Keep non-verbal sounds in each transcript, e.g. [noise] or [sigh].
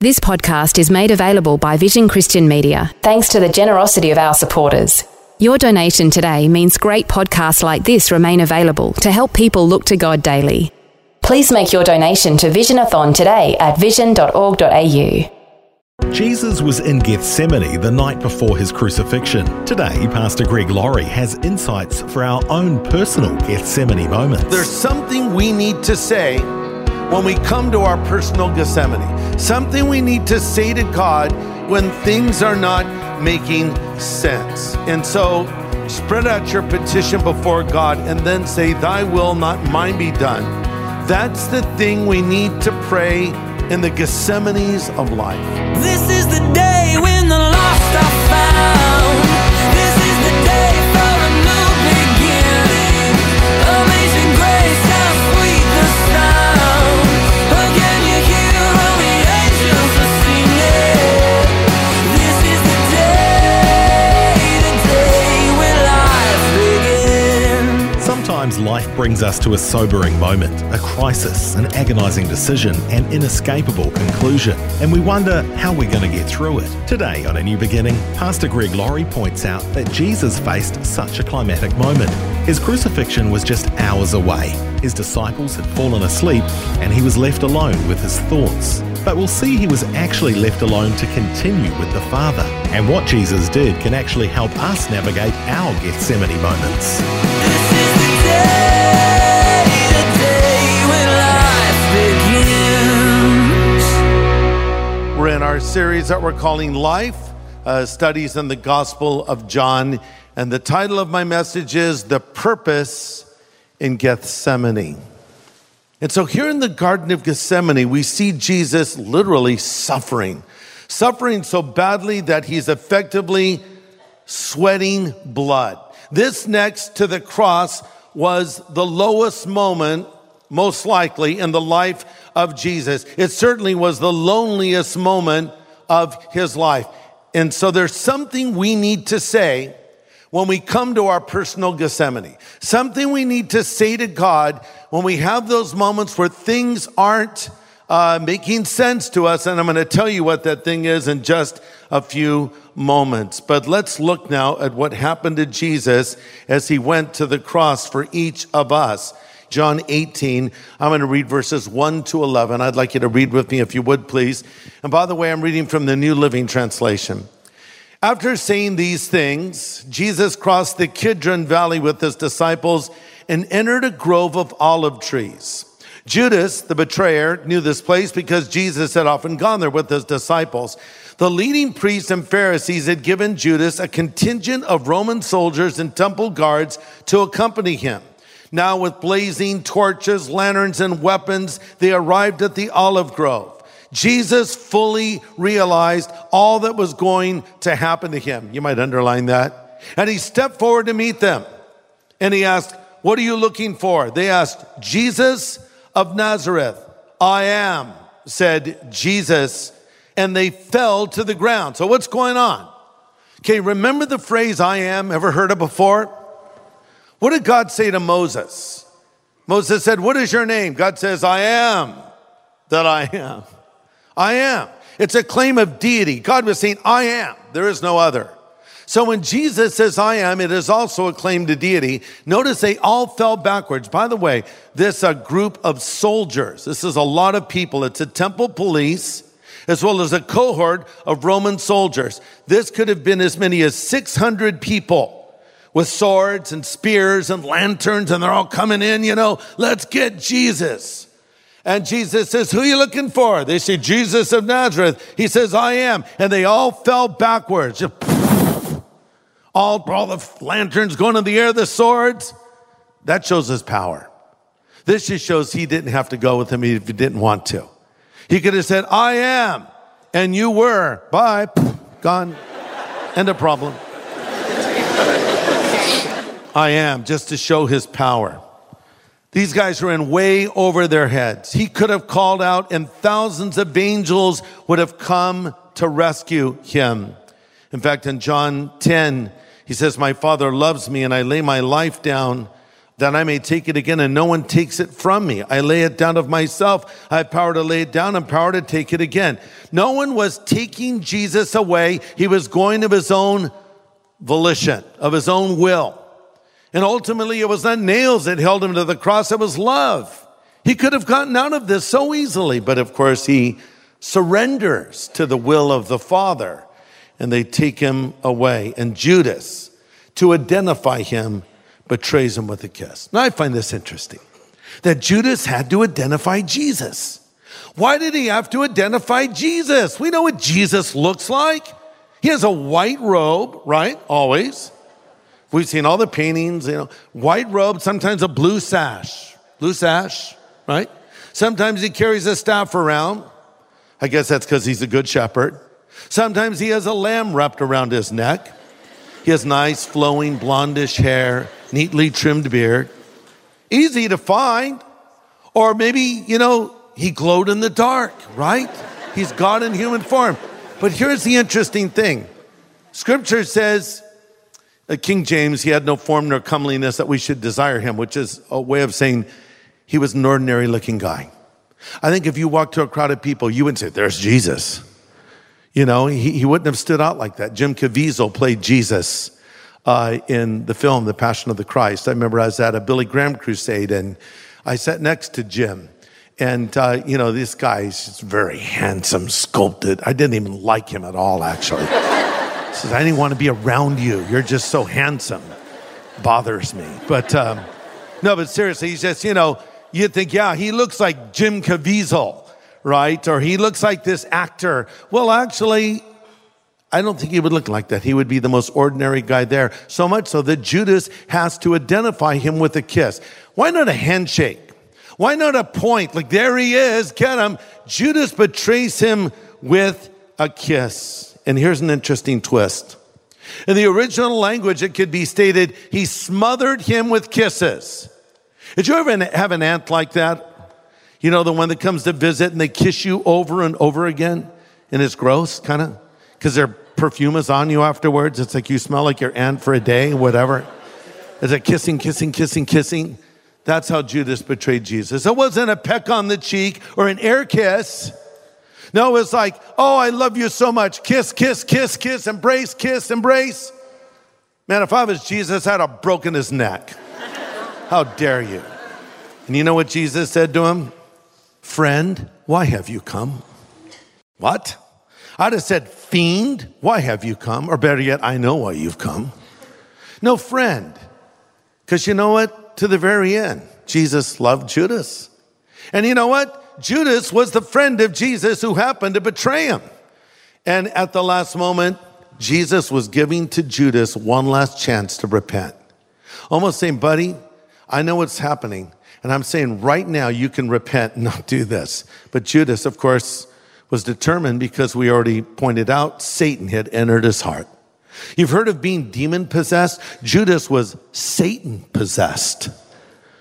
This podcast is made available by Vision Christian Media thanks to the generosity of our supporters. Your donation today means great podcasts like this remain available to help people look to God daily. Please make your donation to Visionathon today at vision.org.au. Jesus was in Gethsemane the night before his crucifixion. Today, Pastor Greg Laurie has insights for our own personal Gethsemane moments. There's something we need to say when we come to our personal Gethsemane, something we need to say to God when things are not making sense. And so, spread out your petition before God and then say, Thy will, not mine, be done. That's the thing we need to pray in the Gethsemanes of life. This is the day when the lost are found. Brings us to a sobering moment, a crisis, an agonizing decision, an inescapable conclusion, and we wonder how we're going to get through it. Today on A New Beginning, Pastor Greg Laurie points out that Jesus faced such a climatic moment. His crucifixion was just hours away. His disciples had fallen asleep, and he was left alone with his thoughts. But we'll see he was actually left alone to continue with the Father. And what Jesus did can actually help us navigate our Gethsemane moments. Our series that we're calling Life uh, Studies in the Gospel of John. And the title of my message is The Purpose in Gethsemane. And so here in the Garden of Gethsemane, we see Jesus literally suffering, suffering so badly that he's effectively sweating blood. This next to the cross was the lowest moment, most likely, in the life of Jesus. It certainly was the loneliest moment of his life. And so there's something we need to say when we come to our personal Gethsemane. Something we need to say to God when we have those moments where things aren't uh, making sense to us. And I'm going to tell you what that thing is in just a few moments. But let's look now at what happened to Jesus as he went to the cross for each of us. John 18, I'm going to read verses 1 to 11. I'd like you to read with me if you would, please. And by the way, I'm reading from the New Living Translation. After saying these things, Jesus crossed the Kidron Valley with his disciples and entered a grove of olive trees. Judas, the betrayer, knew this place because Jesus had often gone there with his disciples. The leading priests and Pharisees had given Judas a contingent of Roman soldiers and temple guards to accompany him. Now, with blazing torches, lanterns, and weapons, they arrived at the olive grove. Jesus fully realized all that was going to happen to him. You might underline that. And he stepped forward to meet them. And he asked, What are you looking for? They asked, Jesus of Nazareth. I am, said Jesus. And they fell to the ground. So, what's going on? Okay, remember the phrase I am? Ever heard it before? What did God say to Moses? Moses said, What is your name? God says, I am that I am. I am. It's a claim of deity. God was saying, I am. There is no other. So when Jesus says, I am, it is also a claim to deity. Notice they all fell backwards. By the way, this a group of soldiers. This is a lot of people. It's a temple police as well as a cohort of Roman soldiers. This could have been as many as 600 people with swords and spears and lanterns, and they're all coming in, you know, let's get Jesus. And Jesus says, Who are you looking for? They say, Jesus of Nazareth. He says, I am. And they all fell backwards. All, all the lanterns going in the air, the swords. That shows his power. This just shows he didn't have to go with him if he didn't want to. He could have said, I am, and you were. Bye. Gone. End of problem. I am, just to show his power. These guys are in way over their heads. He could have called out, and thousands of angels would have come to rescue him. In fact, in John 10, he says, My Father loves me, and I lay my life down that I may take it again, and no one takes it from me. I lay it down of myself. I have power to lay it down and power to take it again. No one was taking Jesus away. He was going of his own volition, of his own will. And ultimately, it was not nails that held him to the cross, it was love. He could have gotten out of this so easily, but of course, he surrenders to the will of the Father, and they take him away. And Judas, to identify him, betrays him with a kiss. Now, I find this interesting that Judas had to identify Jesus. Why did he have to identify Jesus? We know what Jesus looks like. He has a white robe, right? Always. We've seen all the paintings, you know, white robe, sometimes a blue sash, blue sash, right? Sometimes he carries a staff around. I guess that's because he's a good shepherd. Sometimes he has a lamb wrapped around his neck. He has nice, flowing, blondish hair, neatly trimmed beard. Easy to find. Or maybe, you know, he glowed in the dark, right? He's God in human form. But here's the interesting thing Scripture says, King James, he had no form nor comeliness that we should desire him, which is a way of saying he was an ordinary looking guy. I think if you walked to a crowd of people, you wouldn't say, There's Jesus. You know, he, he wouldn't have stood out like that. Jim Caviezel played Jesus uh, in the film, The Passion of the Christ. I remember I was at a Billy Graham crusade and I sat next to Jim. And, uh, you know, this guy is very handsome, sculpted. I didn't even like him at all, actually. [laughs] says, I didn't want to be around you. You're just so handsome. Bothers me. But, um, no, but seriously, he's just, you know, you'd think, yeah, he looks like Jim Caviezel right? Or he looks like this actor. Well, actually, I don't think he would look like that. He would be the most ordinary guy there. So much so that Judas has to identify him with a kiss. Why not a handshake? Why not a point? Like, there he is, get him. Judas betrays him with a kiss. And here's an interesting twist. In the original language, it could be stated, he smothered him with kisses. Did you ever have an aunt like that? You know, the one that comes to visit and they kiss you over and over again? And it's gross, kind of, because their perfume is on you afterwards. It's like you smell like your aunt for a day, whatever. It's like kissing, kissing, kissing, kissing. That's how Judas betrayed Jesus. It wasn't a peck on the cheek or an air kiss. No, it's like, oh, I love you so much. Kiss, kiss, kiss, kiss, embrace, kiss, embrace. Man, if I was Jesus, I'd have broken his neck. How dare you? And you know what Jesus said to him? Friend, why have you come? What? I'd have said, Fiend, why have you come? Or better yet, I know why you've come. No, friend. Because you know what? To the very end, Jesus loved Judas. And you know what? Judas was the friend of Jesus who happened to betray him. And at the last moment, Jesus was giving to Judas one last chance to repent. Almost saying, buddy, I know what's happening. And I'm saying right now you can repent and not do this. But Judas, of course, was determined because we already pointed out Satan had entered his heart. You've heard of being demon possessed? Judas was Satan possessed.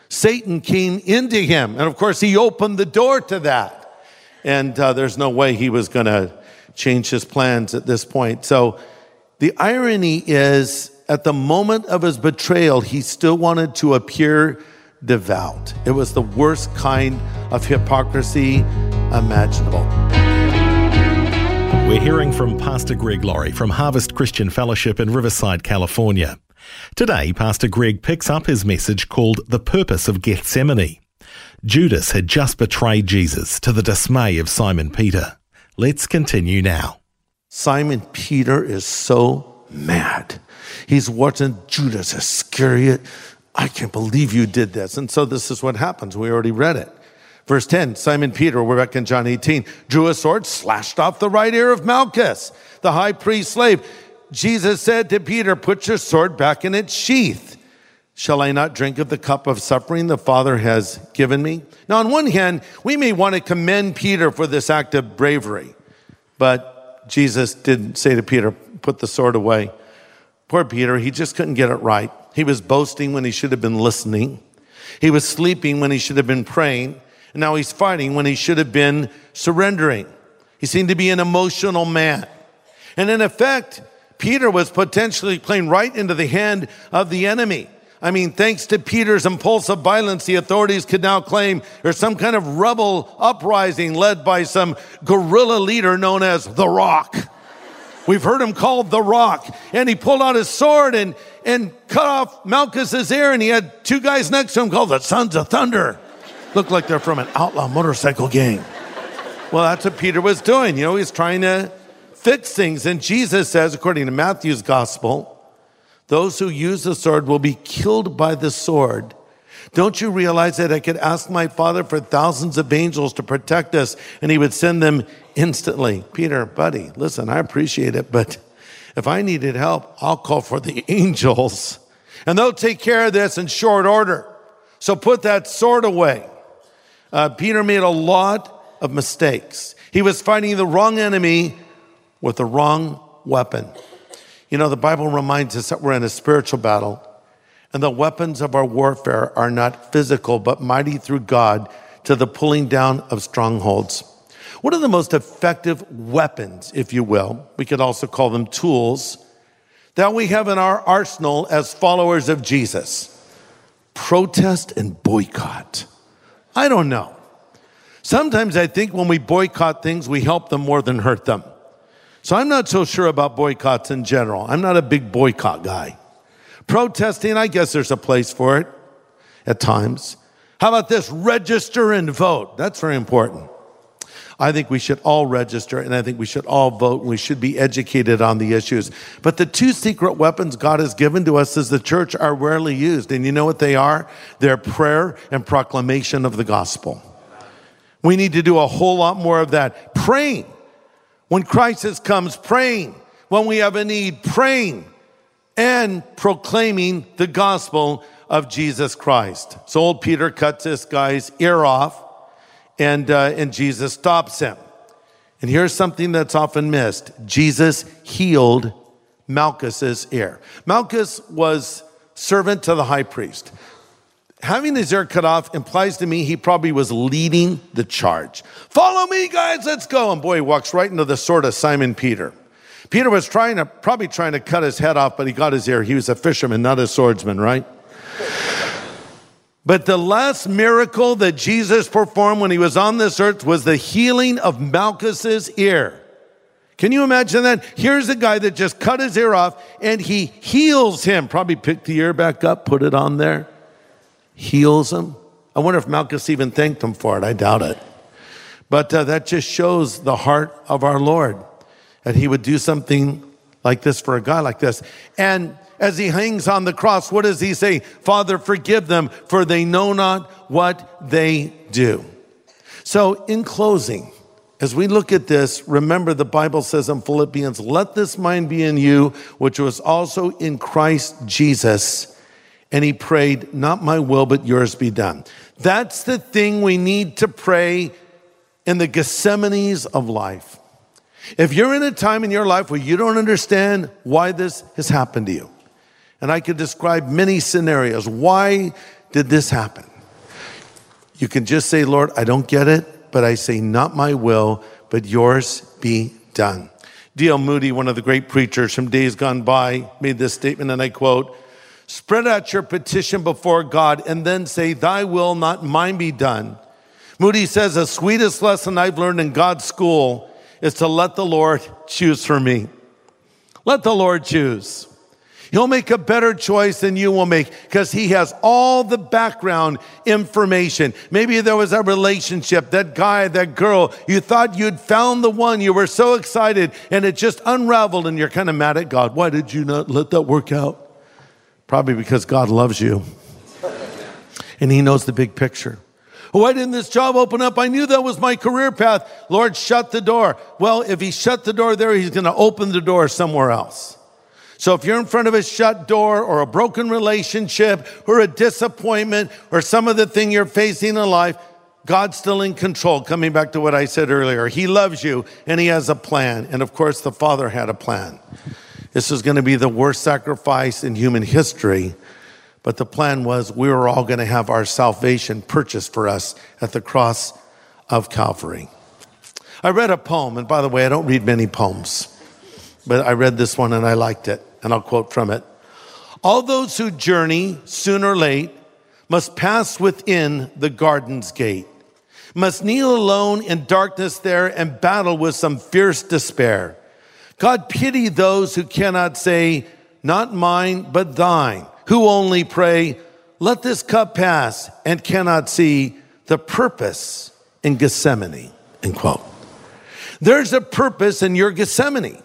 Satan came into him. And of course, he opened the door to that. And uh, there's no way he was going to change his plans at this point. So the irony is, at the moment of his betrayal, he still wanted to appear devout. It was the worst kind of hypocrisy imaginable. We're hearing from Pastor Greg Laurie from Harvest Christian Fellowship in Riverside, California. Today, Pastor Greg picks up his message called The Purpose of Gethsemane. Judas had just betrayed Jesus to the dismay of Simon Peter. Let's continue now. Simon Peter is so mad. He's watching Judas Iscariot I can't believe you did this. And so this is what happens. We already read it. Verse 10 Simon Peter, we're back in John 18, drew a sword, slashed off the right ear of Malchus, the high priest's slave. Jesus said to Peter, Put your sword back in its sheath. Shall I not drink of the cup of suffering the Father has given me? Now, on one hand, we may want to commend Peter for this act of bravery, but Jesus didn't say to Peter, Put the sword away. Poor Peter, he just couldn't get it right. He was boasting when he should have been listening. He was sleeping when he should have been praying. And now he's fighting when he should have been surrendering. He seemed to be an emotional man. And in effect, Peter was potentially playing right into the hand of the enemy. I mean, thanks to Peter's impulsive violence, the authorities could now claim there's some kind of rebel uprising led by some guerrilla leader known as The Rock. We've heard him called The Rock. And he pulled out his sword and, and cut off Malchus's ear, and he had two guys next to him called the Sons of Thunder. Looked like they're from an outlaw motorcycle gang. Well, that's what Peter was doing. You know, he's trying to fix things. And Jesus says, according to Matthew's gospel, those who use the sword will be killed by the sword. Don't you realize that I could ask my father for thousands of angels to protect us and he would send them instantly? Peter, buddy, listen, I appreciate it, but if I needed help, I'll call for the [laughs] angels and they'll take care of this in short order. So put that sword away. Uh, Peter made a lot of mistakes. He was fighting the wrong enemy with the wrong weapon. You know, the Bible reminds us that we're in a spiritual battle, and the weapons of our warfare are not physical, but mighty through God to the pulling down of strongholds. One of the most effective weapons, if you will, we could also call them tools, that we have in our arsenal as followers of Jesus protest and boycott. I don't know. Sometimes I think when we boycott things, we help them more than hurt them. So I'm not so sure about boycotts in general. I'm not a big boycott guy. Protesting, I guess there's a place for it at times. How about this? Register and vote. That's very important. I think we should all register and I think we should all vote and we should be educated on the issues. But the two secret weapons God has given to us as the church are rarely used. And you know what they are? They're prayer and proclamation of the gospel. We need to do a whole lot more of that. Praying. When crisis comes, praying. When we have a need, praying and proclaiming the gospel of Jesus Christ. So old Peter cuts this guy's ear off and, uh, and Jesus stops him. And here's something that's often missed. Jesus healed Malchus's ear. Malchus was servant to the high priest. Having his ear cut off implies to me he probably was leading the charge. Follow me, guys, let's go. And boy, he walks right into the sword of Simon Peter. Peter was trying to, probably trying to cut his head off, but he got his ear. He was a fisherman, not a swordsman, right? But the last miracle that Jesus performed when he was on this earth was the healing of Malchus's ear. Can you imagine that? Here's a guy that just cut his ear off and he heals him. Probably picked the ear back up, put it on there, heals him. I wonder if Malchus even thanked him for it. I doubt it. But uh, that just shows the heart of our Lord that he would do something like this for a guy like this. And as he hangs on the cross, what does he say? Father, forgive them, for they know not what they do. So, in closing, as we look at this, remember the Bible says in Philippians, let this mind be in you, which was also in Christ Jesus. And he prayed, not my will, but yours be done. That's the thing we need to pray in the Gethsemanes of life. If you're in a time in your life where you don't understand why this has happened to you, and I could describe many scenarios. Why did this happen? You can just say, Lord, I don't get it, but I say, not my will, but yours be done. D.L. Moody, one of the great preachers from days gone by, made this statement, and I quote, Spread out your petition before God and then say, Thy will, not mine, be done. Moody says, The sweetest lesson I've learned in God's school is to let the Lord choose for me. Let the Lord choose. He'll make a better choice than you will make because he has all the background information. Maybe there was a relationship, that guy, that girl, you thought you'd found the one, you were so excited, and it just unraveled, and you're kind of mad at God. Why did you not let that work out? Probably because God loves you and he knows the big picture. Why didn't this job open up? I knew that was my career path. Lord, shut the door. Well, if he shut the door there, he's going to open the door somewhere else. So if you're in front of a shut door or a broken relationship or a disappointment or some of the thing you're facing in life, God's still in control. Coming back to what I said earlier, He loves you and He has a plan. And of course, the Father had a plan. This is going to be the worst sacrifice in human history, but the plan was we were all going to have our salvation purchased for us at the cross of Calvary. I read a poem, and by the way, I don't read many poems, but I read this one and I liked it, and I'll quote from it. All those who journey, soon or late, must pass within the garden's gate, must kneel alone in darkness there and battle with some fierce despair. God pity those who cannot say, Not mine, but thine, who only pray, Let this cup pass, and cannot see the purpose in Gethsemane. End quote. There's a purpose in your Gethsemane.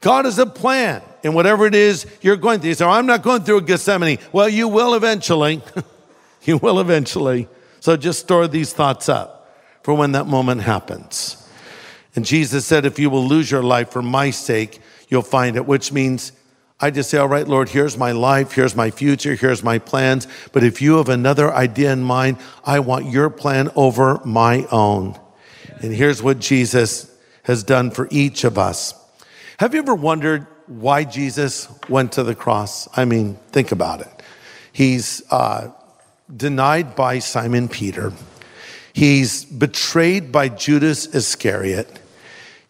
God has a plan in whatever it is you're going through. You say, oh, I'm not going through a Gethsemane. Well, you will eventually. [laughs] you will eventually. So just store these thoughts up for when that moment happens. And Jesus said, if you will lose your life for my sake, you'll find it, which means I just say, all right, Lord, here's my life, here's my future, here's my plans. But if you have another idea in mind, I want your plan over my own. And here's what Jesus has done for each of us. Have you ever wondered why Jesus went to the cross? I mean, think about it. He's uh, denied by Simon Peter, he's betrayed by Judas Iscariot,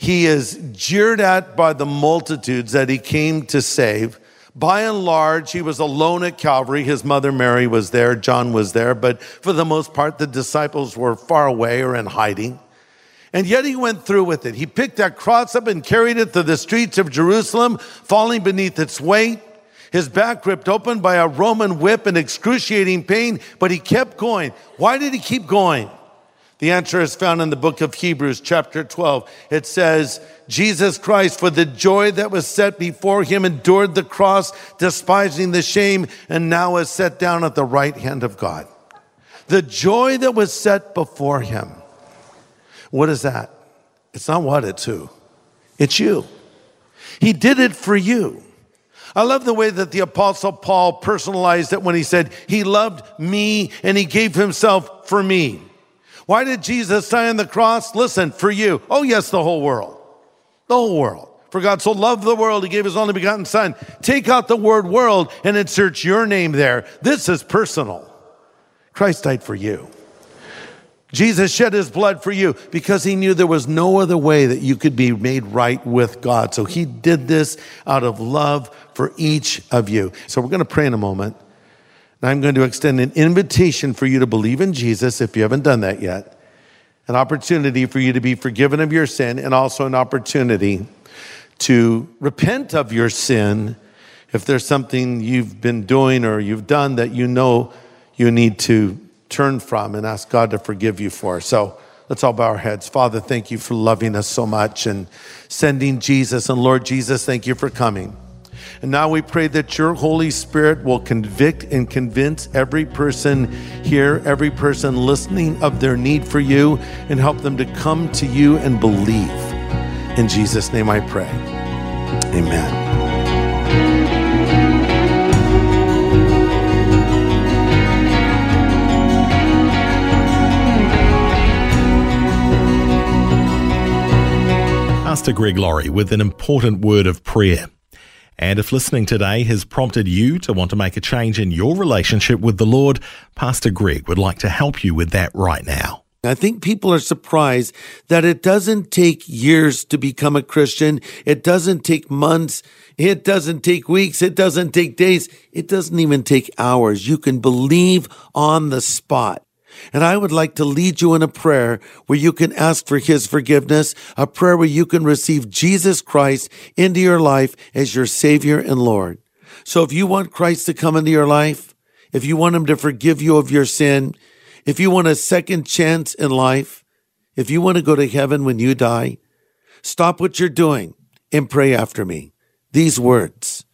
he is jeered at by the multitudes that he came to save. By and large, he was alone at Calvary. His mother Mary was there, John was there, but for the most part, the disciples were far away or in hiding. And yet he went through with it. He picked that cross up and carried it through the streets of Jerusalem, falling beneath its weight. His back ripped open by a Roman whip in excruciating pain, but he kept going. Why did he keep going? The answer is found in the book of Hebrews, chapter 12. It says, Jesus Christ, for the joy that was set before him, endured the cross, despising the shame, and now is set down at the right hand of God. The joy that was set before him. What is that? It's not what, it's who. It's you. He did it for you. I love the way that the apostle Paul personalized it when he said, he loved me and he gave himself for me. Why did Jesus die on the cross? Listen, for you. Oh, yes, the whole world. The whole world. For God so loved the world, he gave his only begotten son. Take out the word world and insert your name there. This is personal. Christ died for you. Jesus shed his blood for you because he knew there was no other way that you could be made right with God. So he did this out of love for each of you. So we're going to pray in a moment. And I'm going to extend an invitation for you to believe in Jesus if you haven't done that yet. An opportunity for you to be forgiven of your sin and also an opportunity to repent of your sin if there's something you've been doing or you've done that you know you need to turn from and ask God to forgive you for. So let's all bow our heads. Father, thank you for loving us so much and sending Jesus. And Lord Jesus, thank you for coming. And now we pray that your Holy Spirit will convict and convince every person here, every person listening of their need for you, and help them to come to you and believe. In Jesus' name I pray. Amen. Pastor Greg Laurie with an important word of prayer. And if listening today has prompted you to want to make a change in your relationship with the Lord, Pastor Greg would like to help you with that right now. I think people are surprised that it doesn't take years to become a Christian. It doesn't take months. It doesn't take weeks. It doesn't take days. It doesn't even take hours. You can believe on the spot. And I would like to lead you in a prayer where you can ask for his forgiveness, a prayer where you can receive Jesus Christ into your life as your Savior and Lord. So if you want Christ to come into your life, if you want him to forgive you of your sin, if you want a second chance in life, if you want to go to heaven when you die, stop what you're doing and pray after me. These words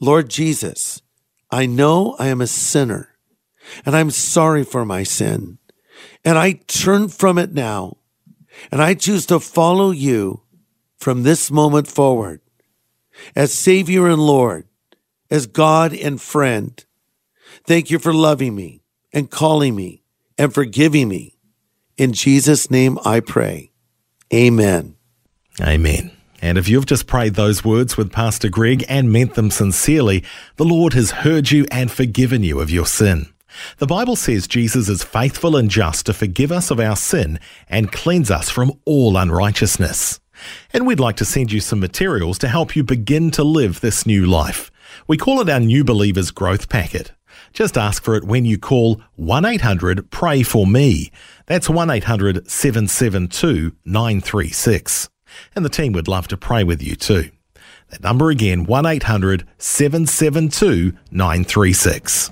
Lord Jesus, I know I am a sinner and I'm sorry for my sin. And I turn from it now, and I choose to follow you from this moment forward as Savior and Lord, as God and friend. Thank you for loving me and calling me and forgiving me. In Jesus' name I pray. Amen. Amen. And if you've just prayed those words with Pastor Greg and meant them sincerely, the Lord has heard you and forgiven you of your sin. The Bible says Jesus is faithful and just to forgive us of our sin and cleanse us from all unrighteousness. And we'd like to send you some materials to help you begin to live this new life. We call it our New Believers Growth Packet. Just ask for it when you call 1 800 Pray For Me. That's 1 800 772 936. And the team would love to pray with you too. That number again 1 800 772 936.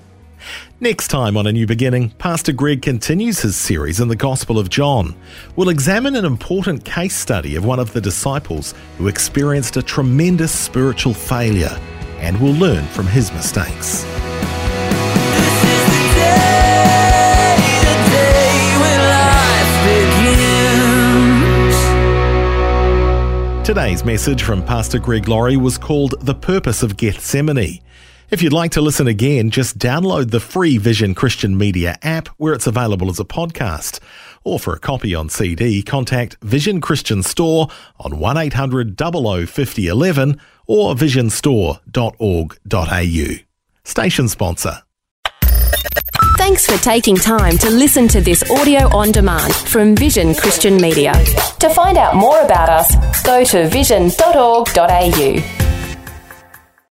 Next time on A New Beginning, Pastor Greg continues his series in the Gospel of John. We'll examine an important case study of one of the disciples who experienced a tremendous spiritual failure, and we'll learn from his mistakes. This is the day, the day when life begins. Today's message from Pastor Greg Laurie was called The Purpose of Gethsemane. If you'd like to listen again, just download the free Vision Christian Media app where it's available as a podcast. Or for a copy on CD, contact Vision Christian Store on 1800 00 5011 or visionstore.org.au. Station sponsor. Thanks for taking time to listen to this audio on demand from Vision Christian Media. To find out more about us, go to vision.org.au.